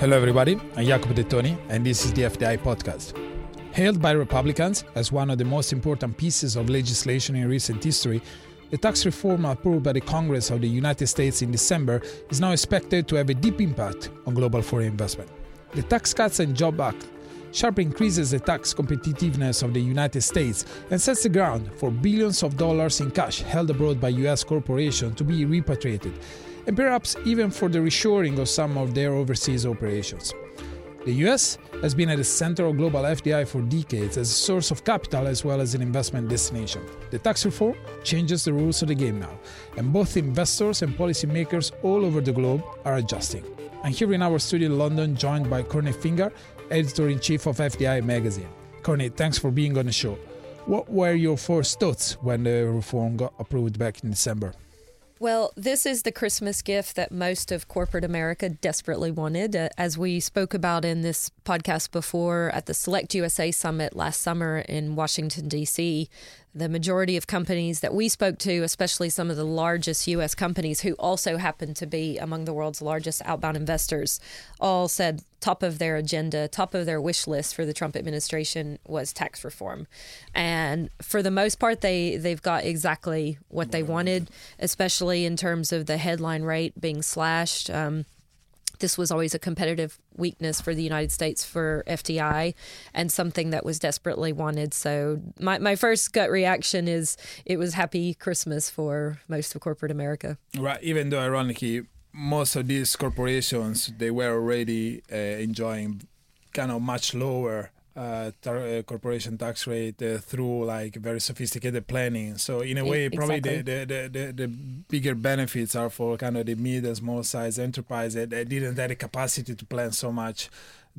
Hello, everybody. I'm Jacopo Dettoni, and this is the FDI podcast. Hailed by Republicans as one of the most important pieces of legislation in recent history, the tax reform approved by the Congress of the United States in December is now expected to have a deep impact on global foreign investment. The Tax Cuts and Job Act sharply increases the tax competitiveness of the United States and sets the ground for billions of dollars in cash held abroad by US corporations to be repatriated, and perhaps even for the reshoring of some of their overseas operations. The US has been at the center of global FDI for decades as a source of capital as well as an investment destination. The tax reform changes the rules of the game now, and both investors and policymakers all over the globe are adjusting. I'm here in our studio in London, joined by Courtney Fingar, editor in chief of FDI magazine. Courtney, thanks for being on the show. What were your first thoughts when the reform got approved back in December? Well, this is the Christmas gift that most of corporate America desperately wanted. Uh, as we spoke about in this podcast before at the Select USA Summit last summer in Washington, D.C., the majority of companies that we spoke to, especially some of the largest U.S. companies who also happen to be among the world's largest outbound investors, all said top of their agenda, top of their wish list for the Trump administration was tax reform. And for the most part, they, they've got exactly what they wanted, especially in terms of the headline rate being slashed. Um, this was always a competitive weakness for the United States for FDI and something that was desperately wanted. So my, my first gut reaction is it was happy Christmas for most of corporate America. Right, even though ironically most of these corporations they were already uh, enjoying kind of much lower uh, tar- uh, corporation tax rate uh, through like very sophisticated planning. So in a way, probably the, the, the, the, bigger benefits are for kind of the mid and small size enterprise that, that didn't have the capacity to plan so much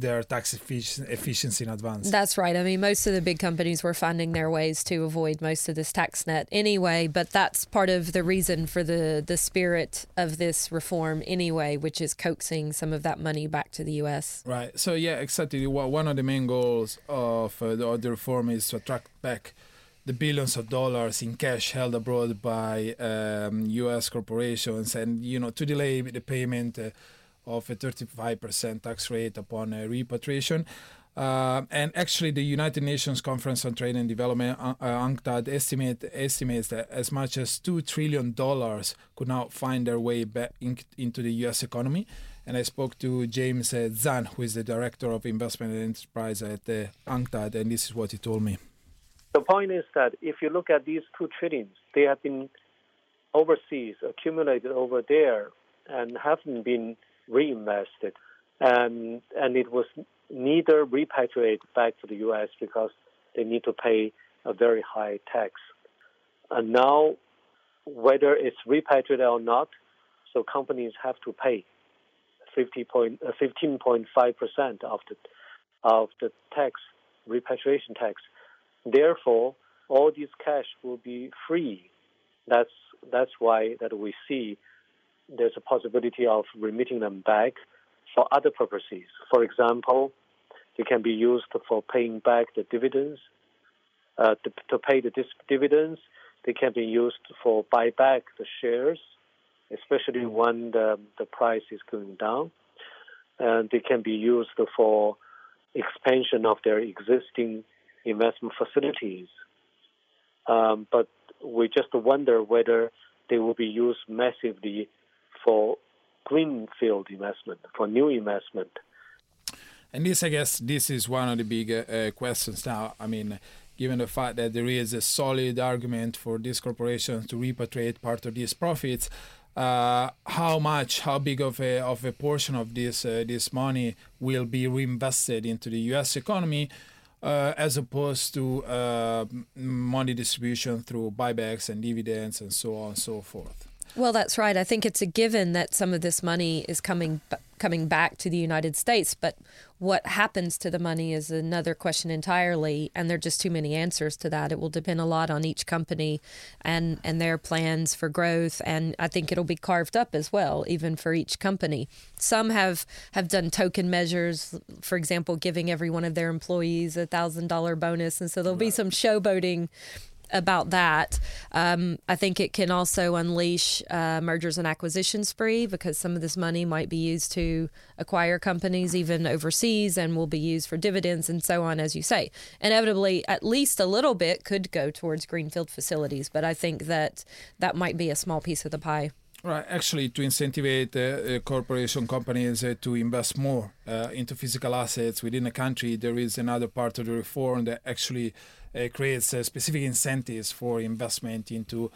their tax efficiency in advance. That's right. I mean, most of the big companies were finding their ways to avoid most of this tax net anyway, but that's part of the reason for the, the spirit of this reform anyway, which is coaxing some of that money back to the U.S. Right. So, yeah, exactly. One of the main goals of uh, the, the reform is to attract back the billions of dollars in cash held abroad by um, U.S. corporations and, you know, to delay the payment. Uh, of a 35% tax rate upon repatriation. Uh, and actually, the United Nations Conference on Trade and Development, uh, UNCTAD, estimate, estimates that as much as $2 trillion could now find their way back in, into the U.S. economy. And I spoke to James uh, Zhan, who is the Director of Investment and Enterprise at uh, UNCTAD, and this is what he told me. The point is that if you look at these two trillions, they have been overseas, accumulated over there, and haven't been reinvested, and and it was neither repatriated back to the U.S. because they need to pay a very high tax. And now, whether it's repatriated or not, so companies have to pay 50 point, uh, 15.5 percent of the of the tax repatriation tax. Therefore, all this cash will be free. That's that's why that we see there's a possibility of remitting them back for other purposes. For example, they can be used for paying back the dividends. Uh, to, to, pay the dividends, they can be used for buy back the shares, especially when the, the price is going down. And they can be used for expansion of their existing investment facilities. Um, but we just wonder whether they will be used massively for greenfield investment, for new investment. And this, I guess, this is one of the big uh, questions now. I mean, given the fact that there is a solid argument for these corporations to repatriate part of these profits, uh, how much, how big of a of a portion of this uh, this money will be reinvested into the U.S. economy, uh, as opposed to uh, money distribution through buybacks and dividends and so on and so forth. Well, that's right. I think it's a given that some of this money is coming coming back to the United States, but what happens to the money is another question entirely, and there are just too many answers to that. It will depend a lot on each company and and their plans for growth, and I think it'll be carved up as well, even for each company. Some have have done token measures, for example, giving every one of their employees a thousand dollar bonus, and so there'll be some showboating about that. Um, I think it can also unleash uh, mergers and acquisition spree because some of this money might be used to acquire companies even overseas and will be used for dividends and so on, as you say. Inevitably, at least a little bit could go towards greenfield facilities, but I think that that might be a small piece of the pie. Right, actually, to incentivize uh, uh, corporation companies uh, to invest more uh, into physical assets within a country, there is another part of the reform that actually creates uh, specific incentives for investment into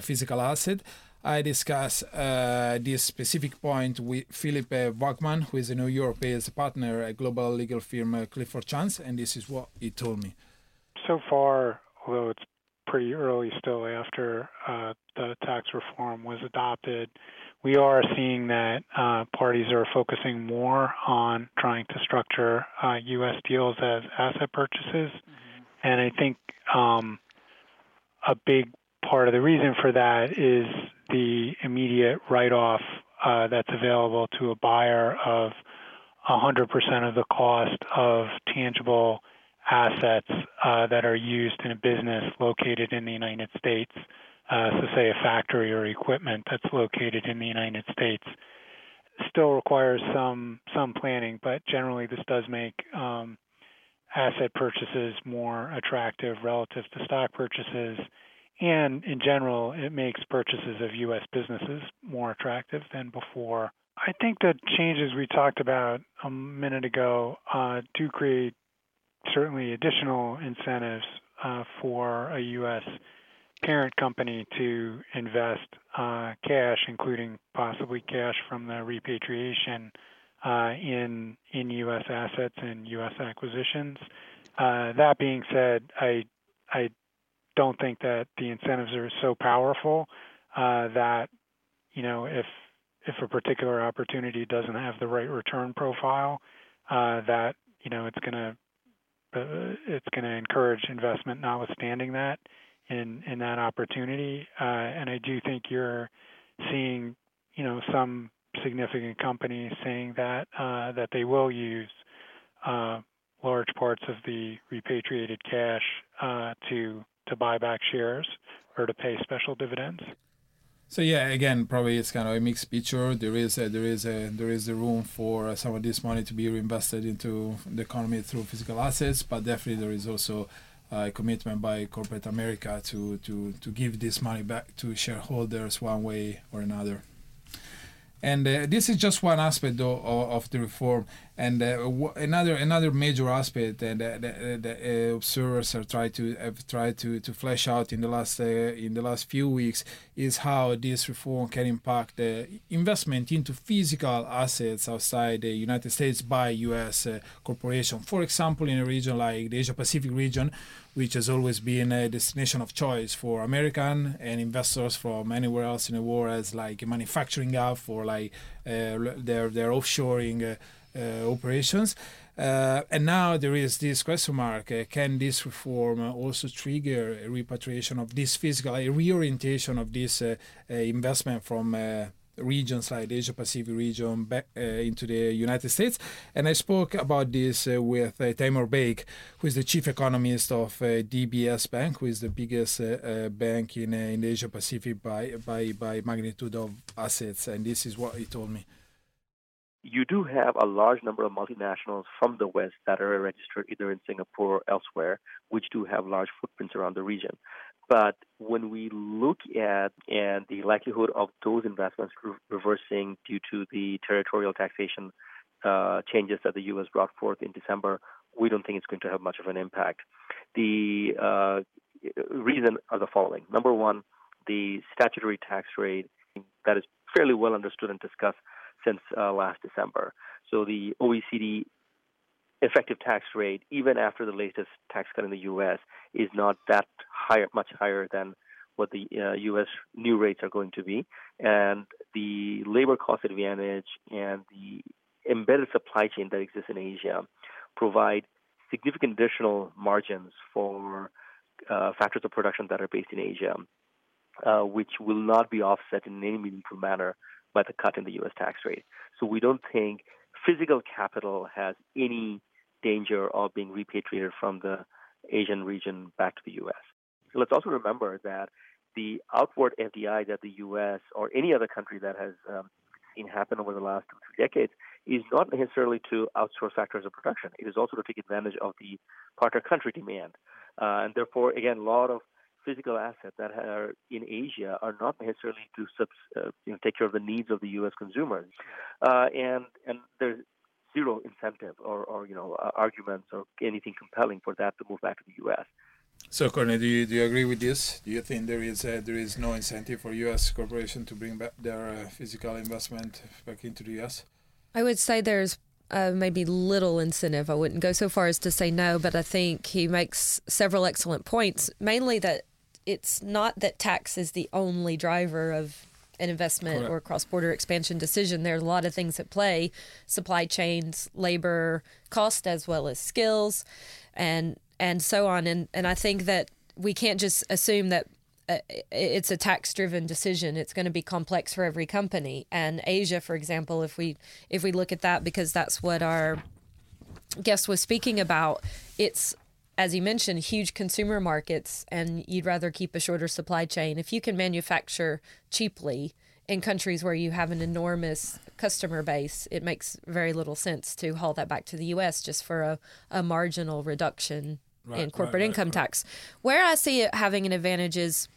physical asset. I discuss this specific point with Philip Wagman, who is a New York-based partner at global legal firm Clifford Chance, and this is what he told me. So far, although it's pretty early still after uh, the tax reform was adopted. We are seeing that uh, parties are focusing more on trying to structure uh, U.S. deals as asset purchases. Mm-hmm. And I think um, a big part of the reason for that is the immediate write off uh, that's available to a buyer of 100% of the cost of tangible assets uh, that are used in a business located in the United States, uh, so say a factory or equipment that's located in the United States, still requires some some planning, but generally this does make um, asset purchases more attractive relative to stock purchases. And in general, it makes purchases of U.S. businesses more attractive than before. I think the changes we talked about a minute ago uh, do create certainly additional incentives uh, for a U.S. parent company to invest uh, cash, including possibly cash from the repatriation in in U.S. assets and U.S. acquisitions. Uh, that being said, I I don't think that the incentives are so powerful uh, that you know if if a particular opportunity doesn't have the right return profile, uh, that you know it's going to uh, encourage investment, notwithstanding that, in in that opportunity. Uh, and I do think you're seeing, you know, some significant companies saying that uh, that they will use uh, large parts of the repatriated cash uh, to to buy back shares or to pay special dividends. So yeah, again, probably it's kind of a mixed picture. There is a, there is a, there is the room for some of this money to be reinvested into the economy through physical assets, but definitely there is also a commitment by corporate America to to to give this money back to shareholders one way or another. And uh, this is just one aspect though, of, of the reform. And uh, w- another another major aspect that, that uh, observers are trying to have tried to, to flesh out in the last uh, in the last few weeks is how this reform can impact the investment into physical assets outside the United States by U.S. Corporation. For example, in a region like the Asia Pacific region, which has always been a destination of choice for American and investors from anywhere else in the world as like a manufacturing hub for like uh, their their offshoring uh, operations. Uh, and now there is this question mark: uh, Can this reform also trigger a repatriation of this physical, a reorientation of this investment from regions like the Asia Pacific region back uh, into the United States. And I spoke about this uh, with uh, Taimur Baig, who is the chief economist of uh, DBS Bank, who is the biggest uh, uh, bank in, in Asia Pacific by, by, by magnitude of assets. And this is what he told me. You do have a large number of multinationals from the West that are registered either in Singapore or elsewhere, which do have large footprints around the region. But when we look at and the likelihood of those investments re- reversing due to the territorial taxation uh, changes that the U.S. brought forth in December, we don't think it's going to have much of an impact. The uh, reason are the following: number one, the statutory tax rate that is fairly well understood and discussed since uh, last December. So the OECD effective tax rate, even after the latest tax cut in the U.S., is not that higher, much higher than what the uh, U.S. new rates are going to be, and the labor cost advantage and the embedded supply chain that exists in Asia provide significant additional margins for uh, factors of production that are based in Asia, uh, which will not be offset in any meaningful manner by the cut in the U.S. tax rate. So we don't think physical capital has any danger of being repatriated from the Asian region back to the U.S. So let's also remember that the outward FDI that the U.S. or any other country that has um, seen happen over the last two, three decades is not necessarily to outsource factors of production. It is also to take advantage of the partner country demand. Uh, and therefore, again, a lot of physical assets that are in Asia are not necessarily to subs, uh, you know, take care of the needs of the U.S. consumers. Uh, and, and there's zero incentive or, or you know, uh, arguments or anything compelling for that to move back to the U.S. So, Courtney, do you, do you agree with this? Do you think there is uh, there is no incentive for U.S. corporation to bring back their uh, physical investment back into the U.S.? I would say there's uh, maybe little incentive. I wouldn't go so far as to say no, but I think he makes several excellent points. Mainly that it's not that tax is the only driver of an investment Correct. or cross-border expansion decision. There are a lot of things at play: supply chains, labor cost, as well as skills, and and so on. And and I think that we can't just assume that uh, it's a tax driven decision it's going to be complex for every company and asia for example if we if we look at that because that's what our guest was speaking about it's as you mentioned huge consumer markets and you'd rather keep a shorter supply chain if you can manufacture cheaply in countries where you have an enormous customer base, it makes very little sense to haul that back to the U.S. just for a, a marginal reduction right, in corporate right, income right, tax. Where I see it having an advantage is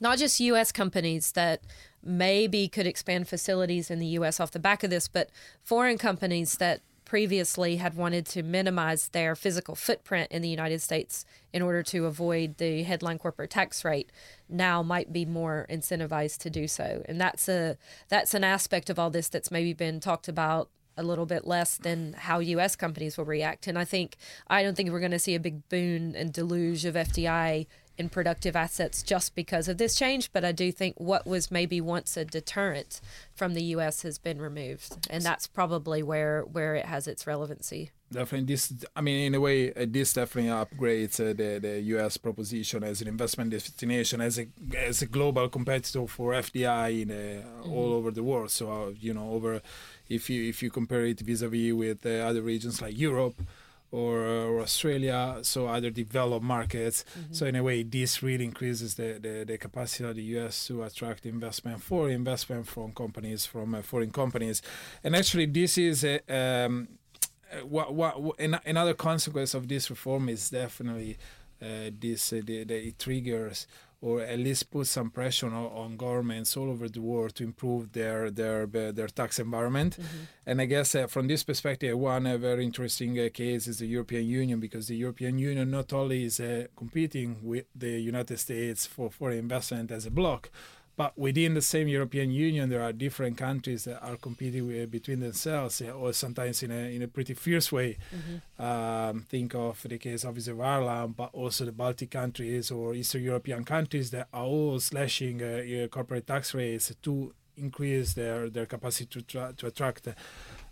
not just U.S. companies that maybe could expand facilities in the U.S. off the back of this, but foreign companies that previously had wanted to minimize their physical footprint in the United States in order to avoid the headline corporate tax rate now might be more incentivized to do so. And that's a that's an aspect of all this that's maybe been talked about a little bit less than how US companies will react. And I think I don't think we're going to see a big boon and deluge of FDI in productive assets just because of this change, but I do think what was maybe once a deterrent from the U.S. has been removed, and that's probably where where it has its relevancy. Definitely, this. I mean, in a way, uh, this definitely upgrades uh, the the U.S. proposition as an investment destination, as a as a global competitor for FDI in uh, mm-hmm. all over the world. So uh, you know, over if you if you compare it vis-a-vis with uh, other regions like Europe or, or Australia, so other developed markets. Mm-hmm. So in a way, this really increases the, the, the, capacity of the U.S. to attract investment for investment from companies from uh, foreign companies, and actually this is a, um, what, what, another consequence of this reform is definitely uh, this uh, the, the, it triggers or at least put some pressure on, on governments all over the world to improve their their their tax environment. Mm-hmm. And I guess uh, from this perspective, one uh, very interesting uh, case is the European Union because the European Union not only is uh, competing with the United States for foreign investment as a bloc, but within the same European Union, there are different countries that are competing with, between themselves, or sometimes in a in a pretty fierce way. Mm-hmm. Um, think of the case of Ireland, but also the Baltic countries or Eastern European countries that are all slashing uh, corporate tax rates to increase their, their capacity to, tra- to attract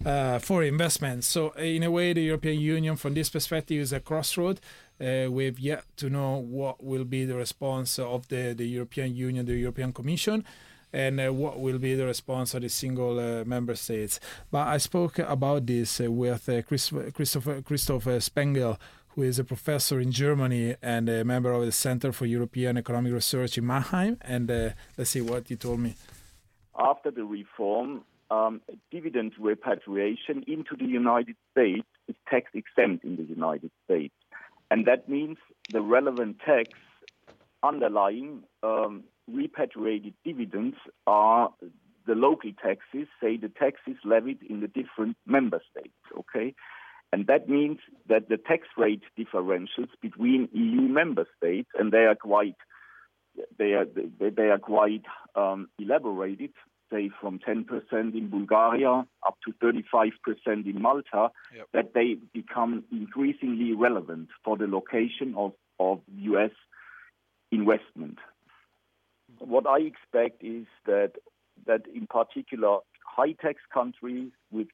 uh, foreign investment. So, in a way, the European Union, from this perspective, is a crossroad. Uh, we've yet to know what will be the response of the, the European Union, the European Commission, and uh, what will be the response of the single uh, member states. But I spoke about this uh, with uh, Christopher, Christopher Spengel, who is a professor in Germany and a member of the Center for European Economic Research in Mannheim. And uh, let's see what he told me. After the reform, um, dividend repatriation into the United States is tax exempt in the United States. And that means the relevant tax underlying um, repatriated dividends are the local taxes, say the taxes levied in the different member states, okay? And that means that the tax rate differentials between EU member states, and they are quite, they are, they, are quite um, elaborated, say from 10% in Bulgaria up to 35% in Malta, yep. that they become increasingly relevant for the location of, of U.S. investment. What I expect is that that in particular high tax countries with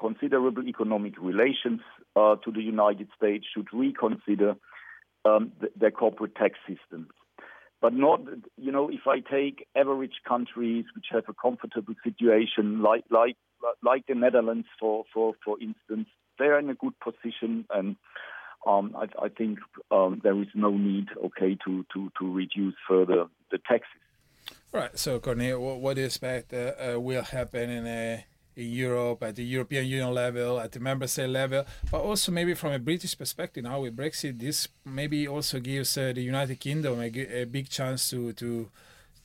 considerable economic relations uh, to the United States should reconsider um, th- their corporate tax systems but not you know if I take average countries which have a comfortable situation like like like the Netherlands for for for instance they're in a good position and um, I, I, think um, there is no need, okay, to, to, to reduce further the taxes. Right. So, Cornelia, what, what do you expect uh, uh, will happen in a in Europe, at the European Union level, at the member state level, but also maybe from a British perspective now with Brexit, this maybe also gives uh, the United Kingdom a, a, big chance to to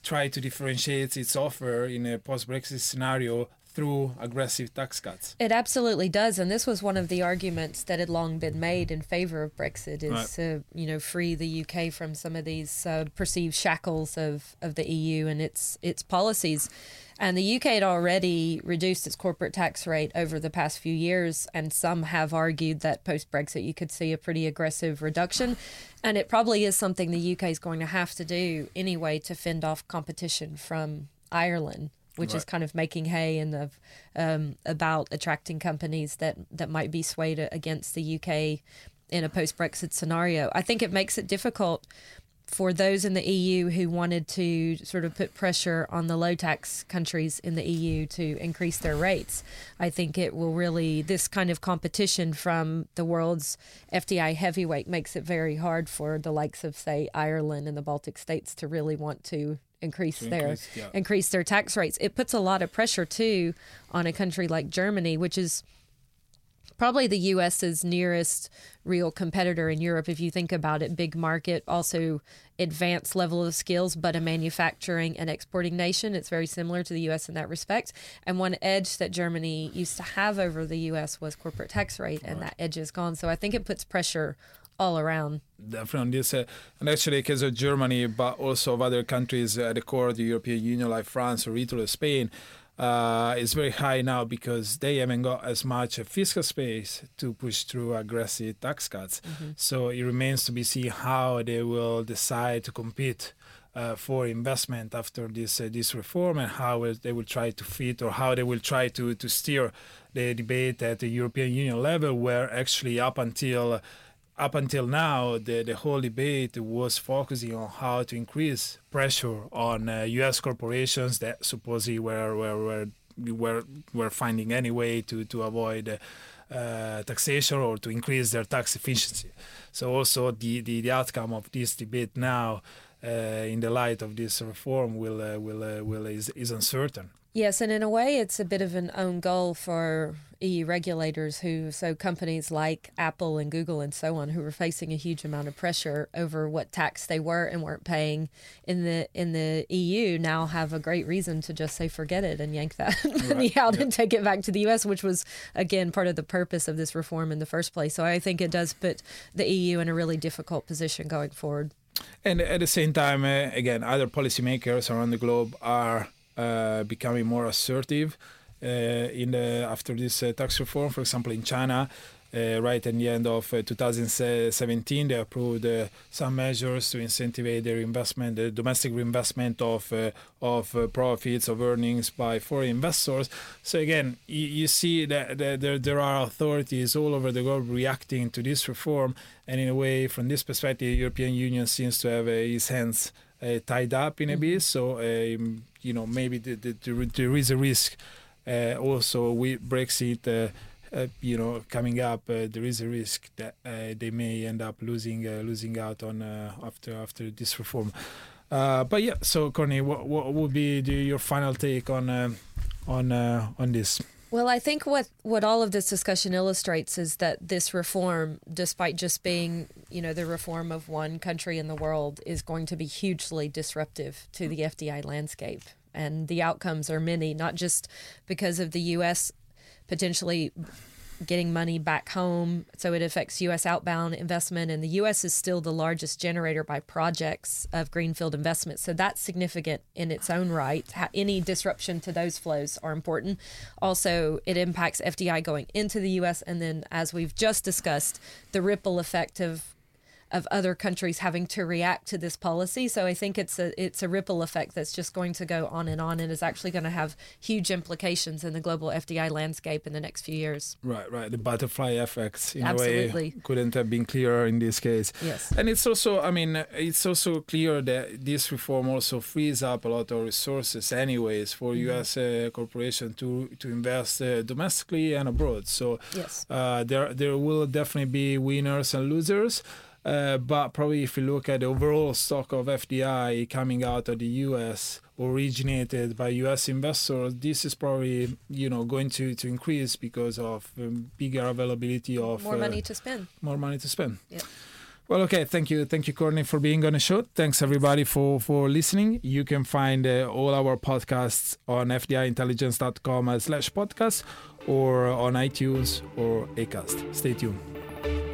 try to differentiate its offer in a post-Brexit scenario through aggressive tax cuts. It absolutely does, and this was one of the arguments that had long been made in favor of Brexit: is right. to you know free the UK from some of these uh, perceived shackles of, of the EU and its its policies. And the UK had already reduced its corporate tax rate over the past few years, and some have argued that post Brexit you could see a pretty aggressive reduction. And it probably is something the UK is going to have to do anyway to fend off competition from Ireland which right. is kind of making hay and of um, about attracting companies that that might be swayed against the UK in a post Brexit scenario. I think it makes it difficult for those in the EU who wanted to sort of put pressure on the low tax countries in the EU to increase their rates. I think it will really, this kind of competition from the world's FDI heavyweight makes it very hard for the likes of, say, Ireland and the Baltic states to really want to increase to their increase, yeah. increase their tax rates. It puts a lot of pressure too on a country like Germany, which is probably the US's nearest real competitor in Europe if you think about it big market also advanced level of skills but a manufacturing and exporting nation it's very similar to the US in that respect and one edge that Germany used to have over the US was corporate tax rate and right. that edge is gone so I think it puts pressure all around. Definitely, this, uh, and actually, because of Germany, but also of other countries at the core of the European Union, like France or Italy or Spain, uh, is very high now because they haven't got as much fiscal space to push through aggressive tax cuts. Mm-hmm. So it remains to be seen how they will decide to compete uh, for investment after this uh, this reform and how they will try to fit or how they will try to to steer the debate at the European Union level, where actually up until up until now, the, the whole debate was focusing on how to increase pressure on uh, U.S. corporations that supposedly were were were were, were finding any way to to avoid uh, taxation or to increase their tax efficiency. So also the the, the outcome of this debate now, uh, in the light of this reform, will uh, will uh, will is, is uncertain. Yes, and in a way, it's a bit of an own goal for EU regulators who, so companies like Apple and Google and so on, who were facing a huge amount of pressure over what tax they were and weren't paying in the in the EU, now have a great reason to just say forget it and yank that money right. out and take it back to the US, which was again part of the purpose of this reform in the first place. So I think it does put the EU in a really difficult position going forward. And at the same time, uh, again, other policymakers around the globe are uh, becoming more assertive in the after this uh, tax reform. For example, in China, uh, right at the end of uh, 2017, they approved uh, some measures to incentivize their investment, the domestic reinvestment of of profits of earnings by foreign investors. So again, you, you see that, that, there there are authorities all over the globe reacting to this reform, and in a way, from this perspective, the European Union seems to have its hands uh, tied up in a bit. Mm-hmm. So um, you know maybe the, the, the, there is a risk uh, also with Brexit. Uh, uh, you know, coming up, uh, there is a risk that uh, they may end up losing losing out on after after this reform. but yeah, so Courtney, what, what would be the, your final take on on on this? Well, I think what, what all of this discussion illustrates is that this reform, despite just being, you know, the reform of one country in the world, is going to be hugely disruptive to the FDI landscape. And the outcomes are many, not just because of the U.S. potentially getting money back home. So it affects U.S. outbound investment, and the U.S. is still the largest generator by projects of greenfield investment. So that's significant in its own right. Any disruption to those flows are important. Also, it impacts FDI going into the U.S., and then, as we've just discussed, the ripple effect of of other countries having to react to this policy. So I think it's a it's a ripple effect that's just going to go on and on, and is actually going to have huge implications in the global FDI landscape in the next few years. Right, right. The butterfly effects, in Absolutely. a way, couldn't have been clearer in this case. Yes. And it's also, I mean, it's also clear that this reform also frees up a lot of resources, anyways, for Mm-hmm. U.S. Uh, corporation to to invest uh, domestically and abroad. So Yes. uh, there there will definitely be winners and losers. Uh, but probably if you look at the overall stock of FDI coming out of the US, originated by US investors, this is probably you know going to, to increase because of um, bigger availability of More uh, money to spend. more money to spend. Yep. Well, okay. Thank you, thank you, Courtney, for being on the show. Thanks everybody for for listening. You can find uh, all our podcasts on fdiintelligence.com slash podcast or on iTunes or Acast. Stay tuned.